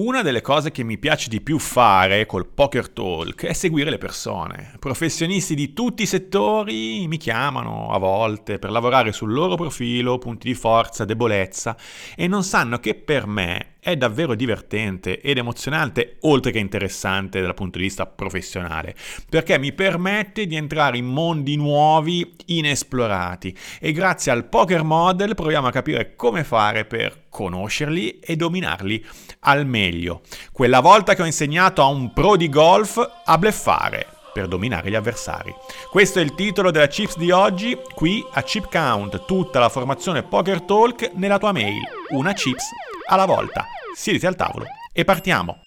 Una delle cose che mi piace di più fare col Poker Talk è seguire le persone. Professionisti di tutti i settori mi chiamano a volte per lavorare sul loro profilo, punti di forza, debolezza e non sanno che per me è davvero divertente ed emozionante, oltre che interessante dal punto di vista professionale, perché mi permette di entrare in mondi nuovi, inesplorati e grazie al Poker Model proviamo a capire come fare per conoscerli e dominarli al meglio. Quella volta che ho insegnato a un pro di golf a bleffare per dominare gli avversari. Questo è il titolo della Chips di oggi, qui a Chip Count, tutta la formazione Poker Talk nella tua mail, una chips alla volta. Siediti al tavolo e partiamo.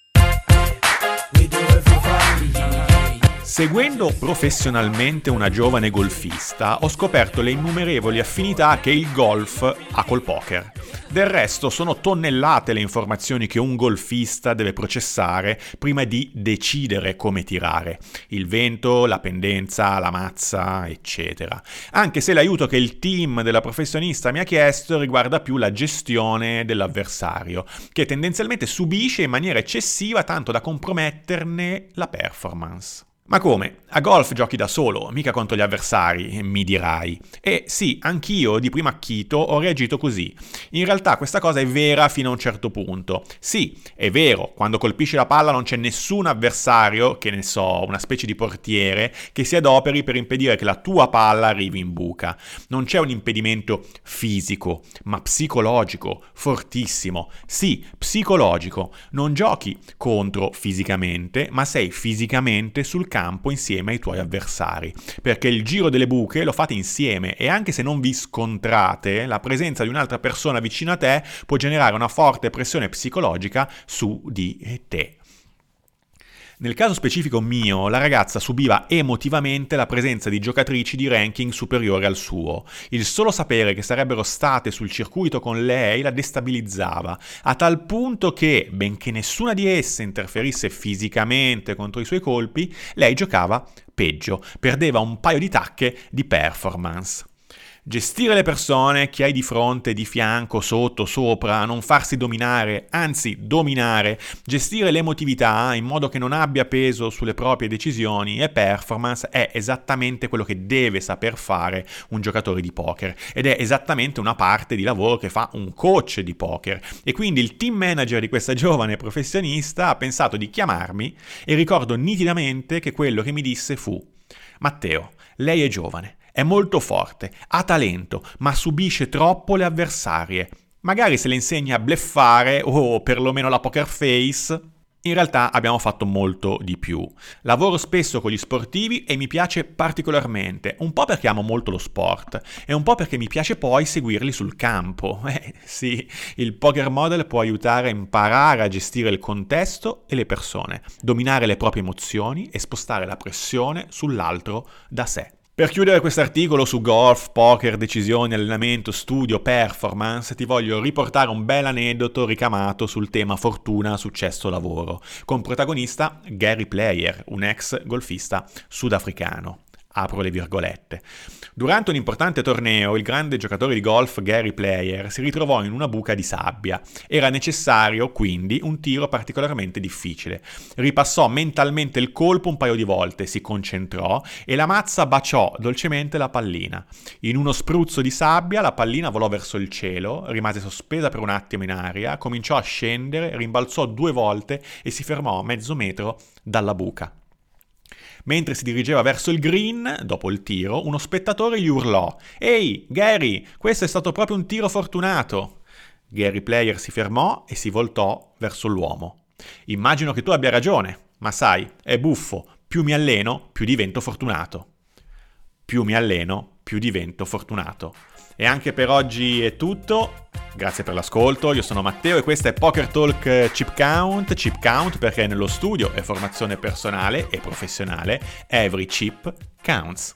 Seguendo professionalmente una giovane golfista, ho scoperto le innumerevoli affinità che il golf ha col poker. Del resto sono tonnellate le informazioni che un golfista deve processare prima di decidere come tirare. Il vento, la pendenza, la mazza, eccetera. Anche se l'aiuto che il team della professionista mi ha chiesto riguarda più la gestione dell'avversario, che tendenzialmente subisce in maniera eccessiva tanto da comprometterne la performance. Ma come? A golf giochi da solo, mica contro gli avversari, mi dirai. E sì, anch'io di primo acchito ho reagito così. In realtà questa cosa è vera fino a un certo punto. Sì, è vero, quando colpisci la palla non c'è nessun avversario, che ne so, una specie di portiere, che si adoperi per impedire che la tua palla arrivi in buca. Non c'è un impedimento fisico, ma psicologico, fortissimo. Sì, psicologico. Non giochi contro fisicamente, ma sei fisicamente sul campo campo insieme ai tuoi avversari, perché il giro delle buche lo fate insieme e anche se non vi scontrate, la presenza di un'altra persona vicino a te può generare una forte pressione psicologica su di te. Nel caso specifico mio, la ragazza subiva emotivamente la presenza di giocatrici di ranking superiore al suo. Il solo sapere che sarebbero state sul circuito con lei la destabilizzava, a tal punto che, benché nessuna di esse interferisse fisicamente contro i suoi colpi, lei giocava peggio, perdeva un paio di tacche di performance. Gestire le persone, chi hai di fronte, di fianco, sotto, sopra, non farsi dominare, anzi dominare, gestire l'emotività in modo che non abbia peso sulle proprie decisioni e performance è esattamente quello che deve saper fare un giocatore di poker ed è esattamente una parte di lavoro che fa un coach di poker. E quindi il team manager di questa giovane professionista ha pensato di chiamarmi e ricordo nitidamente che quello che mi disse fu Matteo, lei è giovane, è molto forte, ha talento, ma subisce troppo le avversarie. Magari se le insegna a bleffare o perlomeno la poker face. In realtà abbiamo fatto molto di più. Lavoro spesso con gli sportivi e mi piace particolarmente, un po' perché amo molto lo sport e un po' perché mi piace poi seguirli sul campo. Eh sì, il poker model può aiutare a imparare a gestire il contesto e le persone, dominare le proprie emozioni e spostare la pressione sull'altro da sé. Per chiudere questo articolo su golf, poker, decisioni, allenamento, studio, performance, ti voglio riportare un bel aneddoto ricamato sul tema fortuna, successo, lavoro, con protagonista Gary Player, un ex golfista sudafricano apro le virgolette. Durante un importante torneo, il grande giocatore di golf Gary Player si ritrovò in una buca di sabbia. Era necessario, quindi, un tiro particolarmente difficile. Ripassò mentalmente il colpo un paio di volte, si concentrò e la mazza baciò dolcemente la pallina. In uno spruzzo di sabbia la pallina volò verso il cielo, rimase sospesa per un attimo in aria, cominciò a scendere, rimbalzò due volte e si fermò a mezzo metro dalla buca. Mentre si dirigeva verso il green, dopo il tiro, uno spettatore gli urlò: Ehi, Gary, questo è stato proprio un tiro fortunato. Gary Player si fermò e si voltò verso l'uomo. Immagino che tu abbia ragione, ma sai, è buffo. Più mi alleno, più divento fortunato. Più mi alleno, più divento fortunato. E anche per oggi è tutto. Grazie per l'ascolto, io sono Matteo e questo è Poker Talk Chip Count. Chip Count perché nello studio è formazione personale e professionale. Every chip counts.